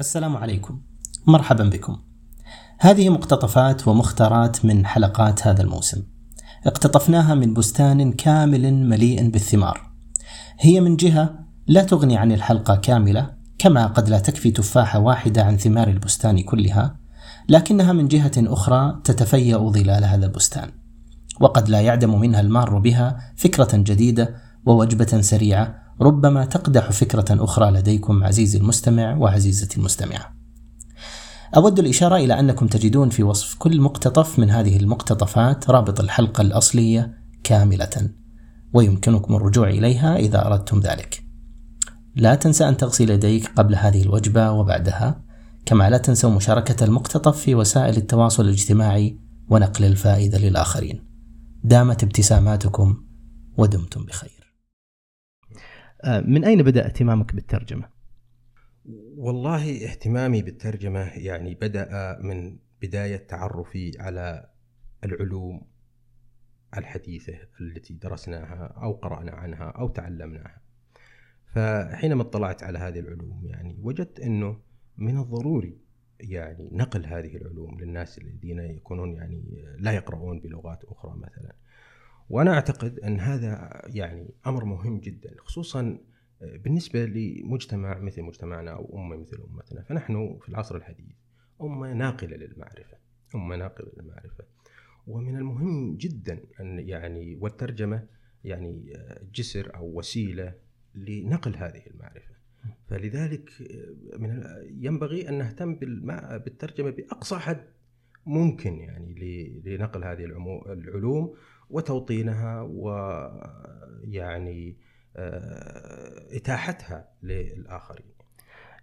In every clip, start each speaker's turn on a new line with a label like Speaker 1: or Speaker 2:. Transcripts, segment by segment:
Speaker 1: السلام عليكم. مرحبا بكم. هذه مقتطفات ومختارات من حلقات هذا الموسم. اقتطفناها من بستان كامل مليء بالثمار. هي من جهة لا تغني عن الحلقة كاملة كما قد لا تكفي تفاحة واحدة عن ثمار البستان كلها لكنها من جهة أخرى تتفيأ ظلال هذا البستان. وقد لا يعدم منها المار بها فكرة جديدة ووجبة سريعة ربما تقدح فكرة أخرى لديكم عزيزي المستمع وعزيزتي المستمعة. أود الإشارة إلى أنكم تجدون في وصف كل مقتطف من هذه المقتطفات رابط الحلقة الأصلية كاملة، ويمكنكم الرجوع إليها إذا أردتم ذلك. لا تنسى أن تغسل يديك قبل هذه الوجبة وبعدها، كما لا تنسوا مشاركة المقتطف في وسائل التواصل الاجتماعي ونقل الفائدة للآخرين. دامت ابتساماتكم ودمتم بخير.
Speaker 2: آه، من أين بدأ اهتمامك بالترجمة؟
Speaker 3: والله اهتمامي بالترجمة يعني بدأ من بداية تعرفي على العلوم الحديثة التي درسناها أو قرأنا عنها أو تعلمناها فحينما اطلعت على هذه العلوم يعني وجدت أنه من الضروري يعني نقل هذه العلوم للناس الذين يكونون يعني لا يقرؤون بلغات أخرى مثلا وأنا أعتقد أن هذا يعني أمر مهم جدا خصوصا آه، بالنسبة لمجتمع مثل مجتمعنا أو أمة مثل أمتنا. فنحن في العصر الحديث أمة ناقلة للمعرفة أمة ناقلة للمعرفة. ومن المهم جدا أن يعني والترجمة يعني آه، جسر أو وسيلة لنقل هذه المعرفة. فلذلك آه، من ينبغي أن نهتم بالترجمة بأقصى حد ممكن يعني لنقل هذه العلوم وتوطينها ويعني آه، إتاحتها للآخرين.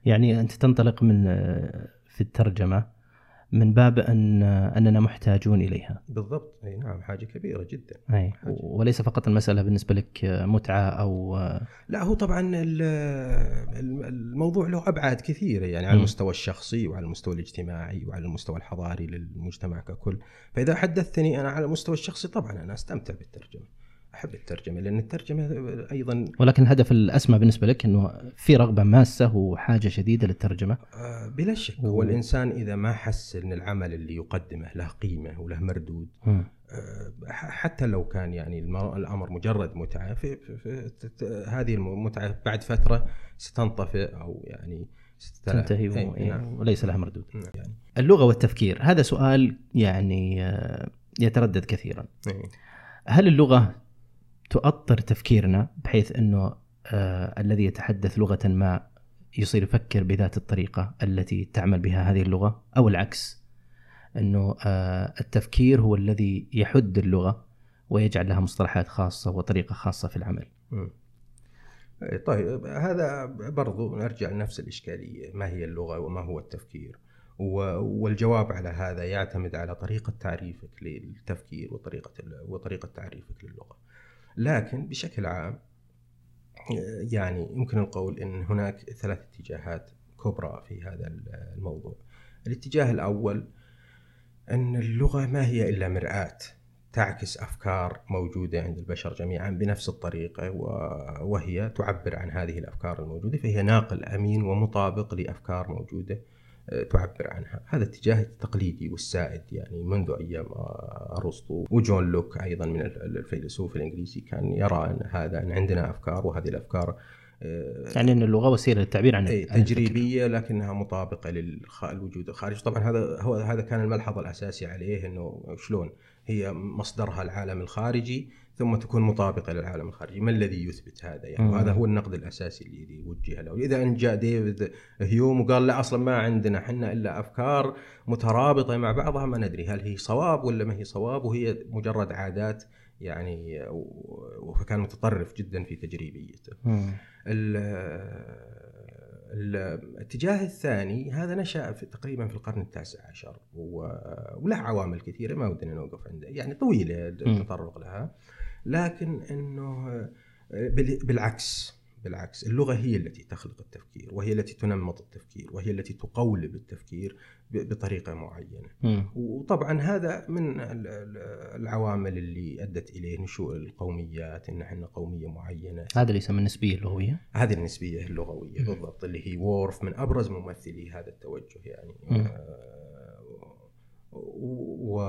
Speaker 2: يعني أنت تنطلق من آه، في الترجمة من باب أن أننا محتاجون إليها.
Speaker 3: بالضبط أي نعم حاجة كبيرة جدا.
Speaker 2: أي حاجة. وليس فقط المسألة بالنسبة لك متعة أو
Speaker 3: لا هو طبعا الموضوع له أبعاد كثيرة يعني على المستوى الشخصي وعلى المستوى الاجتماعي وعلى المستوى الحضاري للمجتمع ككل، فإذا حدثتني أنا على المستوى الشخصي طبعا أنا أستمتع بالترجمة. أحب الترجمة لأن الترجمة أيضا
Speaker 2: ولكن الهدف الأسمى بالنسبة لك إنه في رغبة ماسة وحاجة شديدة للترجمة
Speaker 3: آه بلا شك و... هو الانسان إذا ما حس ان العمل اللي يقدمه له قيمة وله مردود آه حتى لو كان يعني الأمر مجرد متعة في, في, في هذه المتعه بعد فترة ستنطفئ أو يعني
Speaker 2: تنتهي و... نعم. وليس لها مردود نعم. يعني. اللغة والتفكير هذا سؤال يعني آه، يتردد كثيرا. هل اللغة تؤطر تفكيرنا بحيث إنه آه الذي يتحدث لغة ما يصير يفكر بذات الطريقة التي تعمل بها هذه اللغة أو العكس إنه آه التفكير هو الذي يحد اللغة ويجعل لها مصطلحات خاصة وطريقة خاصة في العمل.
Speaker 3: إيه، طيب هذا برضو نرجع لنفس الإشكالية ما هي اللغة وما هو التفكير والجواب على هذا يعتمد على طريقة تعريفك للتفكير وطريقة وطريقة تعريفك للغة. لكن بشكل عام يعني يمكن القول إن هناك ثلاث اتجاهات كبرى في هذا الموضوع. الاتجاه الأول إن اللغة ما هي إلا مرآة تعكس أفكار موجودة عند البشر جميعا بنفس الطريقة وهي تعبر عن هذه الأفكار الموجودة فهي ناقل أمين ومطابق لأفكار موجودة تعبر عنها. هذا الاتجاه التقليدي والسائد يعني منذ أيام أرسطو وجون لوك أيضا من الفيلسوف الإنجليزي كان يرى أن هذا أن عندنا أفكار وهذه الأفكار
Speaker 2: آه، يعني إن اللغة وسيلة للتعبير عن
Speaker 3: أي تجريبية لكنها مطابقة للوجود الخارجي طبعا هذا هو هذا كان الملحظ الاساسي عليه إنه شلون هي مصدرها العالم الخارجي ثم تكون مطابقة للعالم الخارجي، ما الذي يثبت هذا؟ يعني؟ وهذا هو النقد الأساسي اللي يوجه له، إذا أن جاء ديفيد هيوم وقال لا أصلا ما عندنا إحنا إلا أفكار مترابطة مع بعضها ما ندري هل هي صواب ولا ما هي صواب وهي مجرد عادات يعني فكان متطرف جدا في تجريبيته. الاتجاه الثاني هذا نشأ في تقريبا في القرن التاسع عشر وله عوامل كثيرة ما ودنا نوقف عنده يعني طويلة التطرق لها. لكن إنه بالعكس بالعكس اللغة هي التي تخلق التفكير وهي التي تنمط التفكير وهي التي تقولب التفكير بطريقة معينة. م. وطبعا هذا من العوامل اللي أدت إليه نشوء القوميات إن إحنا قومية معينة.
Speaker 2: هذا اللي يسمى النسبية اللغوية.
Speaker 3: هذه النسبية اللغوية م. بالضبط اللي هي وورف من أبرز ممثلي هذا التوجه يعني. آه و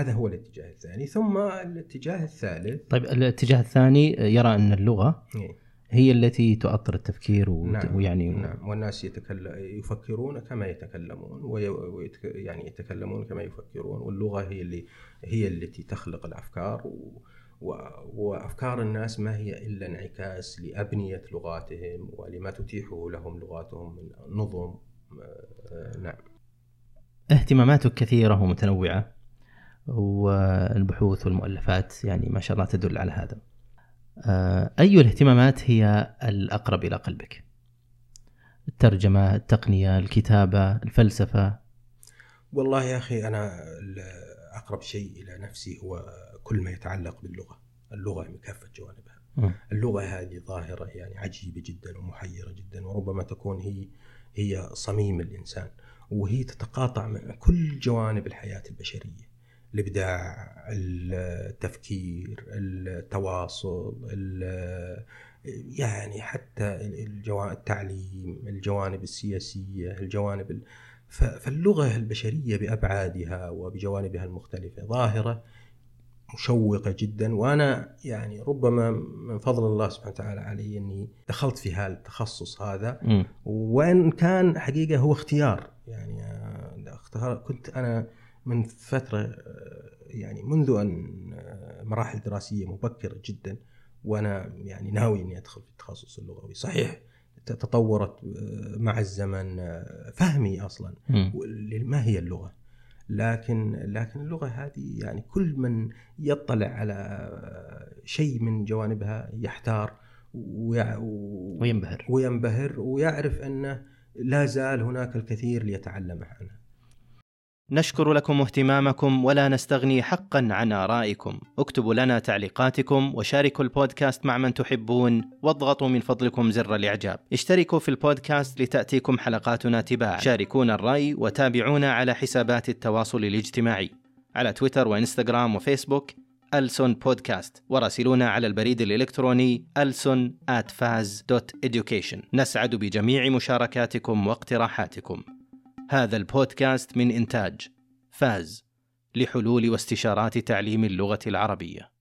Speaker 3: هذا هو الاتجاه الثاني. ثم الاتجاه الثالث
Speaker 2: طيب الاتجاه الثاني يرى أن اللغة إيه؟ هي التي تؤطر التفكير و... نعم ويعني
Speaker 3: نعم. والناس يتكلم يفكرون كما يتكلمون وي... ويتك... يعني يتكلمون كما يفكرون واللغة هي اللي هي التي تخلق الأفكار و... و... وأفكار الناس ما هي إلا انعكاس لأبنية لغاتهم ولما تتيحه لهم لغاتهم من نظم. آه، نعم.
Speaker 2: اهتماماتك كثيرة ومتنوعة. والبحوث والمؤلفات يعني ما شاء الله تدل على هذا. آه، أي الاهتمامات هي الأقرب إلى قلبك؟ الترجمة، التقنية، الكتابة، الفلسفة؟
Speaker 3: والله يا أخي أنا أقرب شيء إلى نفسي هو كل ما يتعلق باللغة. اللغة بكافة جوانبها. م. اللغة هذه ظاهرة يعني عجيبة جدا ومحيرة جدا وربما تكون هي هي صميم الإنسان وهي تتقاطع مع كل جوانب الحياة البشرية. الابداع التفكير التواصل يعني حتى التعليم الجوانب السياسية الجوانب فاللغة البشرية بأبعادها وبجوانبها المختلفة ظاهرة مشوقة جدا. وأنا يعني ربما من فضل الله سبحانه وتعالى علي أني دخلت في هذا التخصص هذا. وإن كان حقيقة هو اختيار يعني كنت أنا من فترة يعني منذ أن مراحل دراسية مبكرة جدا وأنا يعني ناوي إني أدخل في التخصص اللغوي. صحيح تطورت مع الزمن فهمي أصلا ما هي اللغة. لكن لكن اللغة هذه يعني كل من يطلع على شيء من جوانبها يحتار
Speaker 2: وينبهر.
Speaker 3: وينبهر ويعرف أنه لا زال هناك الكثير ليتعلمه عنها
Speaker 2: نشكر لكم اهتمامكم ولا نستغني حقا عن آرائكم. اكتبوا لنا تعليقاتكم وشاركوا البودكاست مع من تحبون واضغطوا من فضلكم زر الإعجاب. اشتركوا في البودكاست لتأتيكم حلقاتنا تباعا. شاركونا الرأي وتابعونا على حسابات التواصل الاجتماعي. على تويتر وإنستغرام وفيسبوك ألسون بودكاست. وراسلونا على البريد الإلكتروني ألسون education. نسعد بجميع مشاركاتكم واقتراحاتكم. هذا البودكاست من إنتاج فاز لحلول واستشارات تعليم اللغة العربية.